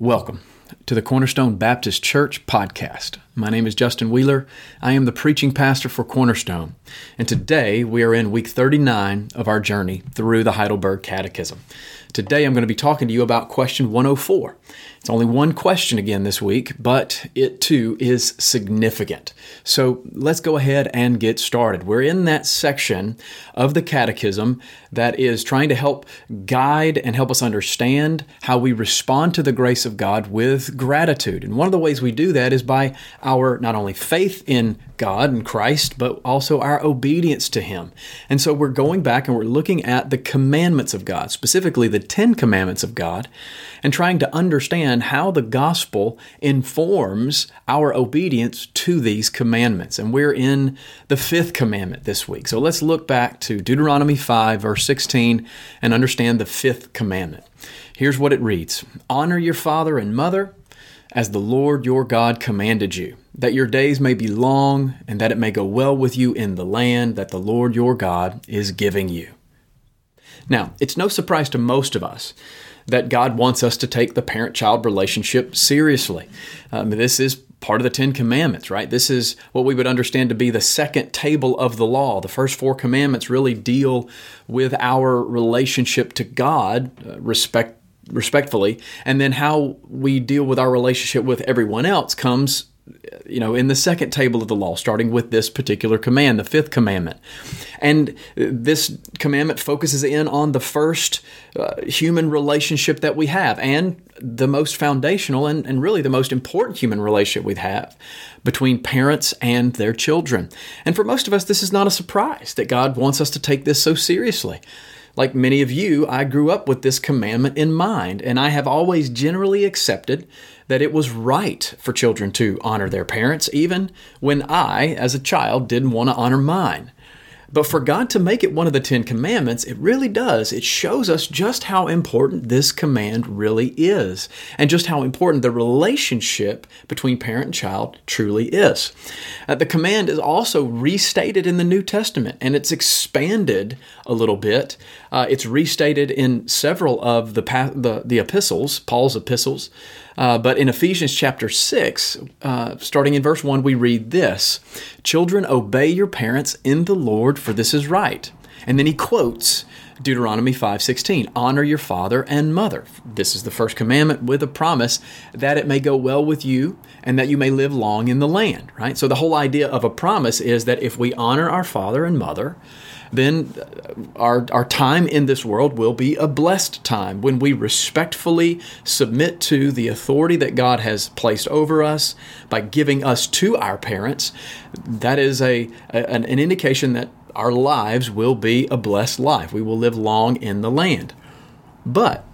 Welcome to the Cornerstone Baptist Church podcast. My name is Justin Wheeler. I am the preaching pastor for Cornerstone, and today we are in week 39 of our journey through the Heidelberg Catechism. Today I'm going to be talking to you about question 104. It's only one question again this week, but it too is significant. So let's go ahead and get started. We're in that section of the Catechism that is trying to help guide and help us understand how we respond to the grace of God with gratitude. And one of the ways we do that is by our not only faith in God and Christ, but also our obedience to Him. And so we're going back and we're looking at the commandments of God, specifically the Ten Commandments of God, and trying to understand how the gospel informs our obedience to these commandments. And we're in the fifth commandment this week. So let's look back to Deuteronomy 5, verse 16, and understand the fifth commandment. Here's what it reads Honor your father and mother as the Lord your God commanded you, that your days may be long and that it may go well with you in the land that the Lord your God is giving you. Now, it's no surprise to most of us that God wants us to take the parent child relationship seriously. Um, this is part of the Ten Commandments, right? This is what we would understand to be the second table of the law. The first four commandments really deal with our relationship to God, uh, respect respectfully, and then how we deal with our relationship with everyone else comes you know, in the second table of the law, starting with this particular command, the fifth commandment. And this commandment focuses in on the first uh, human relationship that we have and the most foundational and, and really the most important human relationship we have between parents and their children. And for most of us, this is not a surprise that God wants us to take this so seriously. Like many of you, I grew up with this commandment in mind, and I have always generally accepted that it was right for children to honor their parents, even when I, as a child, didn't want to honor mine. But for God to make it one of the Ten Commandments, it really does. It shows us just how important this command really is, and just how important the relationship between parent and child truly is. Uh, the command is also restated in the New Testament, and it's expanded a little bit. Uh, it's restated in several of the, the, the epistles, Paul's epistles. Uh, but in Ephesians chapter 6, uh, starting in verse 1, we read this Children, obey your parents in the Lord, for this is right. And then he quotes Deuteronomy 5:16, honor your father and mother. This is the first commandment with a promise that it may go well with you and that you may live long in the land, right? So the whole idea of a promise is that if we honor our father and mother, then uh, our, our time in this world will be a blessed time when we respectfully submit to the authority that God has placed over us by giving us to our parents. That is a, a an, an indication that our lives will be a blessed life. We will live long in the land. But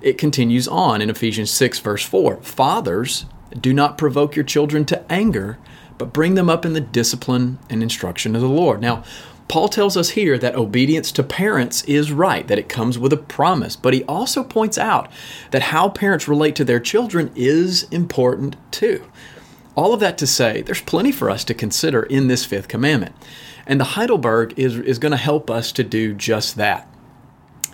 it continues on in Ephesians 6, verse 4 Fathers, do not provoke your children to anger, but bring them up in the discipline and instruction of the Lord. Now, Paul tells us here that obedience to parents is right, that it comes with a promise, but he also points out that how parents relate to their children is important too. All of that to say, there's plenty for us to consider in this fifth commandment. And the Heidelberg is, is going to help us to do just that.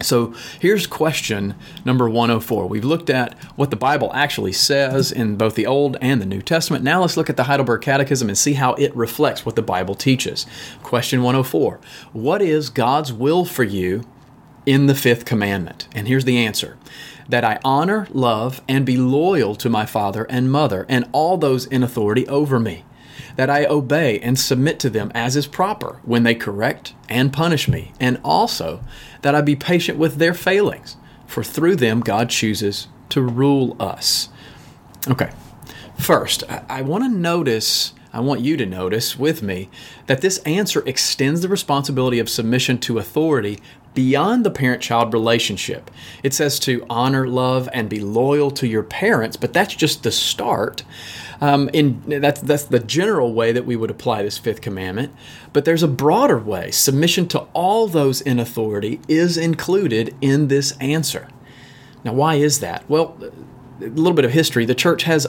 So here's question number 104. We've looked at what the Bible actually says in both the Old and the New Testament. Now let's look at the Heidelberg Catechism and see how it reflects what the Bible teaches. Question 104 What is God's will for you in the fifth commandment? And here's the answer that I honor, love, and be loyal to my father and mother and all those in authority over me that I obey and submit to them as is proper when they correct and punish me, and also that I be patient with their failings, for through them God chooses to rule us. Okay, first, I, I want to notice. I want you to notice with me that this answer extends the responsibility of submission to authority beyond the parent child relationship. It says to honor, love, and be loyal to your parents, but that's just the start. Um, in that's that's the general way that we would apply this fifth commandment. But there's a broader way. Submission to all those in authority is included in this answer. Now, why is that? Well, a little bit of history. The church has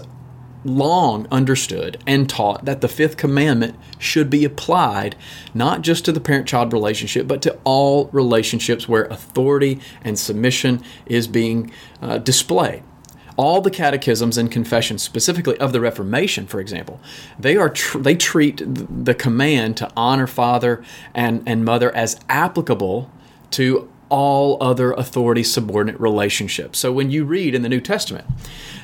long understood and taught that the fifth commandment should be applied not just to the parent child relationship, but to all relationships where authority and submission is being uh, displayed. All the catechisms and confessions, specifically of the Reformation, for example, they are tr- they treat the command to honor father and, and mother as applicable to all other authority subordinate relationships. So when you read in the New Testament,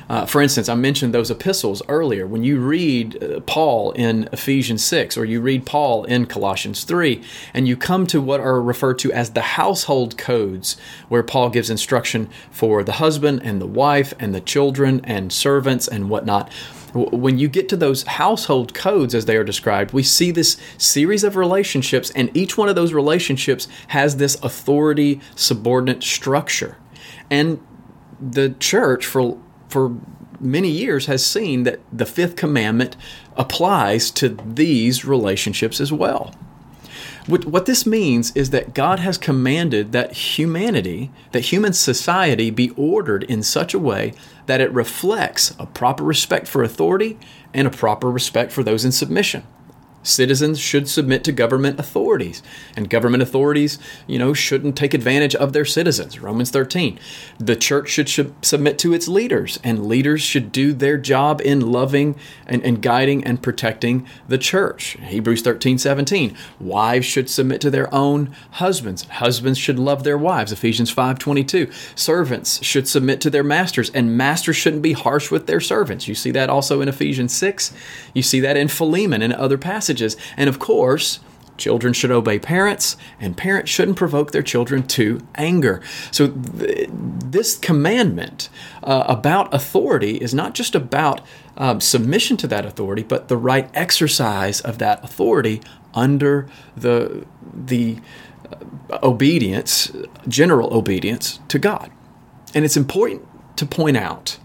uh, for instance, I mentioned those epistles earlier. When you read uh, Paul in Ephesians 6 or you read Paul in Colossians 3, and you come to what are referred to as the household codes, where Paul gives instruction for the husband and the wife and the children and servants and whatnot when you get to those household codes as they are described, we see this series of relationships, and each one of those relationships has this authority subordinate structure. And the church, for, for many years, has seen that the fifth commandment applies to these relationships as well. What this means is that God has commanded that humanity, that human society be ordered in such a way that it reflects a proper respect for authority and a proper respect for those in submission. Citizens should submit to government authorities, and government authorities, you know, shouldn't take advantage of their citizens. Romans 13. The church should, should submit to its leaders, and leaders should do their job in loving and, and guiding and protecting the church. Hebrews 13, 17. Wives should submit to their own husbands. Husbands should love their wives. Ephesians 5, 22. Servants should submit to their masters, and masters shouldn't be harsh with their servants. You see that also in Ephesians 6. You see that in Philemon and other passages messages. And of course, Children should obey parents, and parents shouldn't provoke their children to anger. So, th- this commandment uh, about authority is not just about um, submission to that authority, but the right exercise of that authority under the the uh, obedience, general obedience to God. And it's important to point out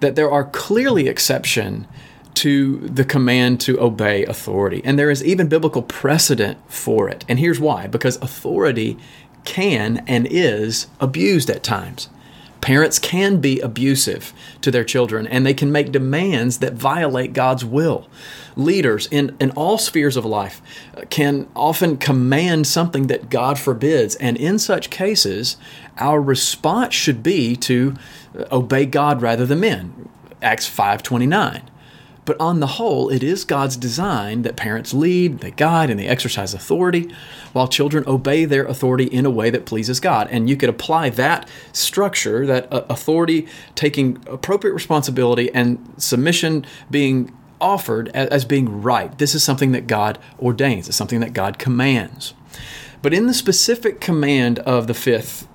that there are clearly exception to the command to obey authority. And there is even biblical precedent for it. And here's why because authority can and is abused at times. Parents can be abusive to their children and they can make demands that violate God's will. Leaders in, in all spheres of life can often command something that God forbids. And in such cases, our response should be to obey God rather than men. Acts 529. But on the whole, it is God's design that parents lead, they guide, and they exercise authority, while children obey their authority in a way that pleases God. And you could apply that structure, that uh, authority taking appropriate responsibility and submission being offered as being right. This is something that God ordains, it's something that God commands. But in the specific command of the fifth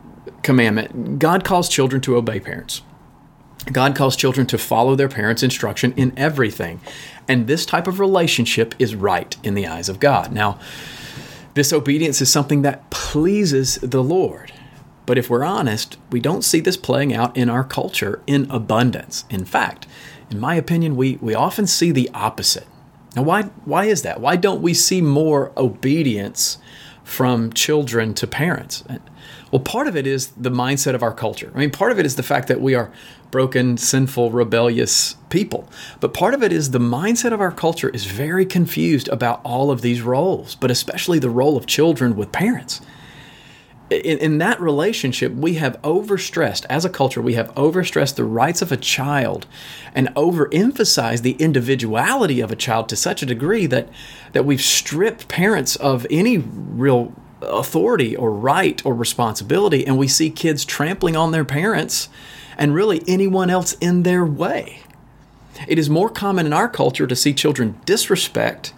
commandment, God calls children to obey parents. God calls children to follow their parents' instruction in everything. And this type of relationship is right in the eyes of God. Now, this obedience is something that pleases the Lord. But if we're honest, we don't see this playing out in our culture in abundance. In fact, in my opinion, we, we often see the opposite. Now, why, why is that? Why don't we see more obedience from children to parents? Well, part of it is the mindset of our culture. I mean, part of it is the fact that we are broken, sinful, rebellious people. But part of it is the mindset of our culture is very confused about all of these roles, but especially the role of children with parents. In, in, that relationship, we have overstressed, as a culture, we have overstressed the rights of a child and overemphasized the individuality of a child to such a degree that, that we've stripped parents of any real authority or right or responsibility, and we see kids trampling on their parents and really anyone else in their way. It is more common in our culture to see children disrespect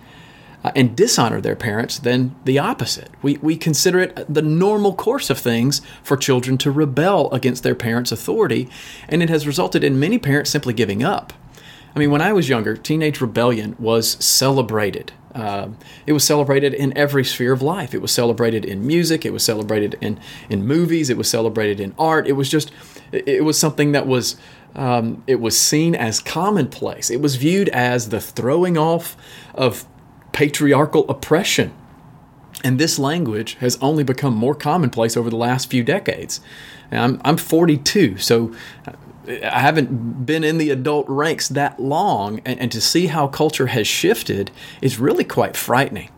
uh, and dishonor their parents than the opposite. We, we consider it the normal course of things for children to rebel against their parents' authority, and it has resulted in many parents simply giving up. I mean, when I was younger, teenage rebellion was celebrated. Um, it was celebrated in every sphere of life. It was celebrated in music. It was celebrated in in movies. It was celebrated in art. It was just, it was something that was, um, it was seen as commonplace. It was viewed as the throwing off of patriarchal oppression. And this language has only become more commonplace over the last few decades. I'm, I'm 42, so I haven't been in the adult ranks that long, and, and to see how culture has shifted is really quite frightening.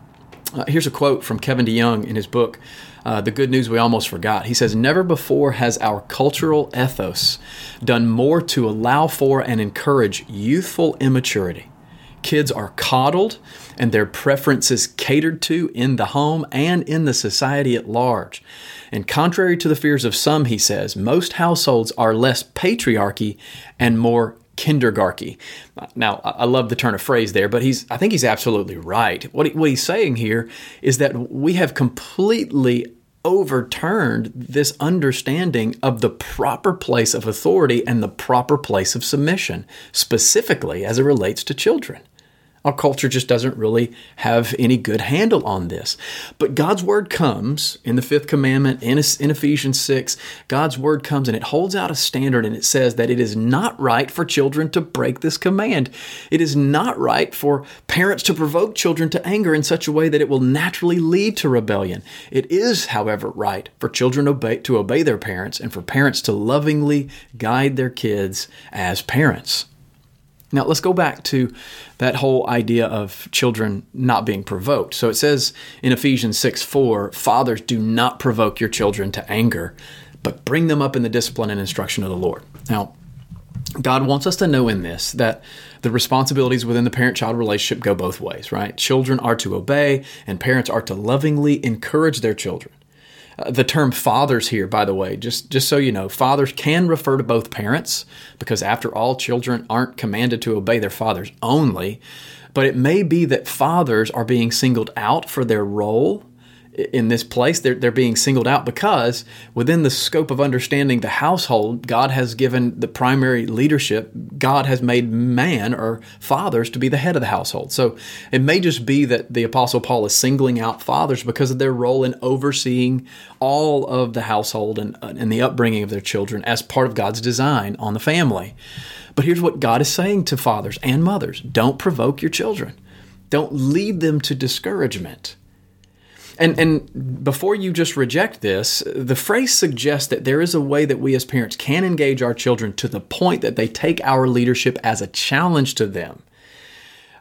Uh, here's a quote from Kevin DeYoung in his book, Uh, the good news we almost forgot. He says, Never before has our cultural ethos done more to allow for and encourage youthful immaturity. Kids are coddled and their preferences catered to in the home and in the society at large. And contrary to the fears of some, he says, most households are less patriarchy and more kindergarchy. Now, I love the turn of phrase there, but he's I think he's absolutely right. What, he, what he's saying here is that we have completely overturned this understanding of the proper place of authority and the proper place of submission, specifically as it relates to children. Our culture just doesn't really have any good handle on this. But God's word comes in the fifth commandment, in, in Ephesians 6, God's word comes and it holds out a standard and it says that it is not right for children to break this command. It is not right for parents to provoke children to anger in such a way that it will naturally lead to rebellion. It is, however, right for children obey, to obey their parents and for parents to lovingly guide their kids as parents. Now, let's go back to that whole idea of children not being provoked. So it says in Ephesians 6 4, Fathers, do not provoke your children to anger, but bring them up in the discipline and instruction of the Lord. Now, God wants us to know in this that the responsibilities within the parent child relationship go both ways, right? Children are to obey, and parents are to lovingly encourage their children. Uh, the term fathers here, by the way, just, just so you know, fathers can refer to both parents because, after all, children aren't commanded to obey their fathers only. But it may be that fathers are being singled out for their role in this place. They're, they're being singled out because within the scope of understanding the household, God has given the primary leadership. God has made man or fathers to be the head of the household. So it may just be that the Apostle Paul is singling out fathers because of their role in overseeing all of the household and, uh, and the upbringing of their children as part of God's design on the family. But here's what God is saying to fathers and mothers don't provoke your children, don't lead them to discouragement. And and before you just reject this, the phrase suggests that there is a way that we as parents can engage our children to the point that they take our leadership as a challenge to them.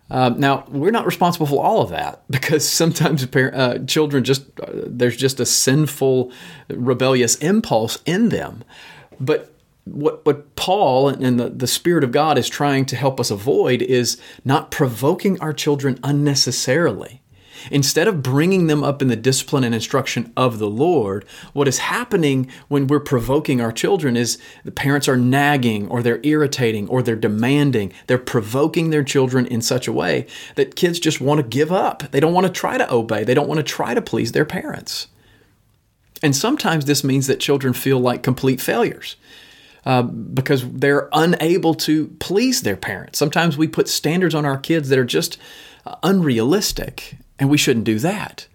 Uh, now we're not responsible for all of that because sometimes parent, uh, children just uh, there's just a sinful, rebellious impulse in them. But what what Paul and the, the Spirit of God is trying to help us avoid is not provoking our children unnecessarily. Instead of bringing them up in the discipline and instruction of the Lord, what is happening when we're provoking our children is the parents are nagging or they're irritating or they're demanding. They're provoking their children in such a way that kids just want to give up. They don't want to try to obey, they don't want to try to please their parents. And sometimes this means that children feel like complete failures. Uh, because they're unable to please their parents. Sometimes we put standards on our kids that are just unrealistic. And we shouldn't do that.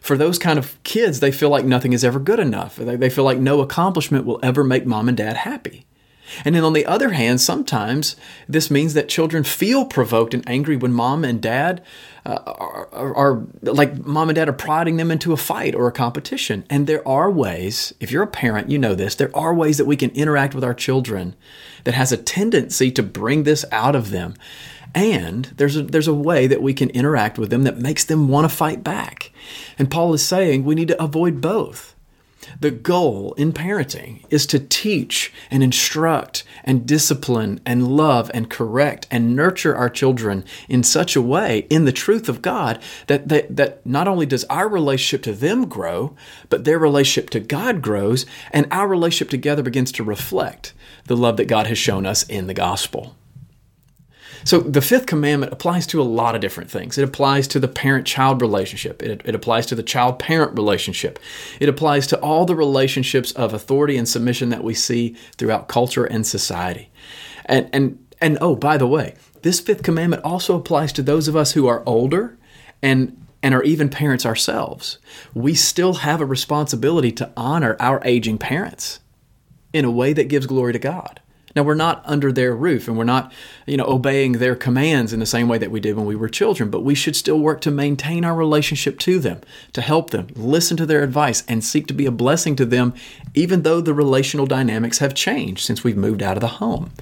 For those kind of kids, they feel like nothing is ever good enough. They feel like no accomplishment will ever make mom and dad happy. And then on the other hand, sometimes this means that children feel provoked and angry when mom and dad uh, are, are, are, like mom and dad are prodding them into a fight or a competition. And there are ways, if you're a parent, you know this, there are ways that we can interact with our children that has a tendency to bring this out of them. And there's a, there's a way that we can interact with them that makes them want to fight back. And Paul is saying we need to avoid both. The goal in parenting is to teach and instruct and discipline and love and correct and nurture our children in such a way in the truth of God that, that, that not only does our relationship to them grow, but their relationship to God grows and our relationship together begins to reflect the love that God has shown us in the gospel. So the fifth commandment applies to a lot of different things. It applies to the parent child relationship, it, it applies to the child parent relationship, it applies to all the relationships of authority and submission that we see throughout culture and society. And, and, and oh, by the way, this fifth commandment also applies to those of us who are older and and are even parents ourselves. We still have a responsibility to honor our aging parents in a way that gives glory to God. Now we're not under their roof and we're not, you know, obeying their commands in the same way that we did when we were children, but we should still work to maintain our relationship to them, to help them, listen to their advice and seek to be a blessing to them even though the relational dynamics have changed since we've moved out of the home.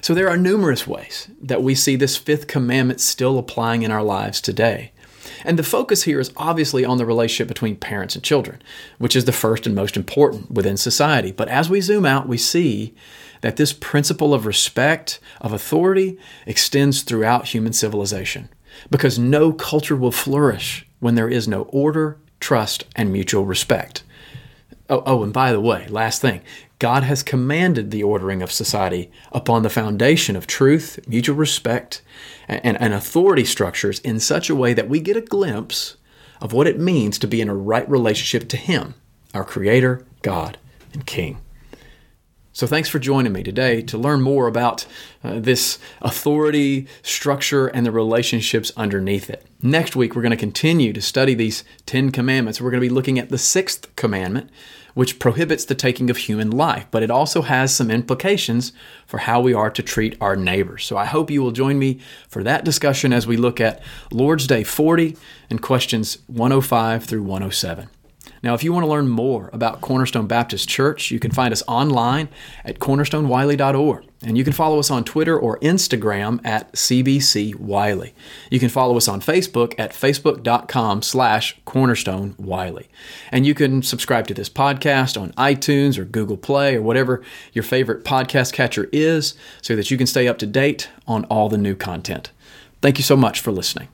So there are numerous ways that we see this fifth commandment still applying in our lives today. And the focus here is obviously on the relationship between parents and children, which is the first and most important within society. But as we zoom out, we see that this principle of respect, of authority, extends throughout human civilization. Because no culture will flourish when there is no order, trust, and mutual respect. Oh, oh, and by the way, last thing God has commanded the ordering of society upon the foundation of truth, mutual respect, and, and authority structures in such a way that we get a glimpse of what it means to be in a right relationship to Him, our Creator, God, and King. So, thanks for joining me today to learn more about uh, this authority structure and the relationships underneath it. Next week, we're going to continue to study these Ten Commandments. We're going to be looking at the sixth commandment, which prohibits the taking of human life, but it also has some implications for how we are to treat our neighbors. So, I hope you will join me for that discussion as we look at Lord's Day 40 and questions 105 through 107. Now, if you want to learn more about Cornerstone Baptist Church, you can find us online at cornerstonewiley.org. And you can follow us on Twitter or Instagram at CBC Wiley. You can follow us on Facebook at facebook.com slash cornerstone Wiley. And you can subscribe to this podcast on iTunes or Google Play or whatever your favorite podcast catcher is so that you can stay up to date on all the new content. Thank you so much for listening.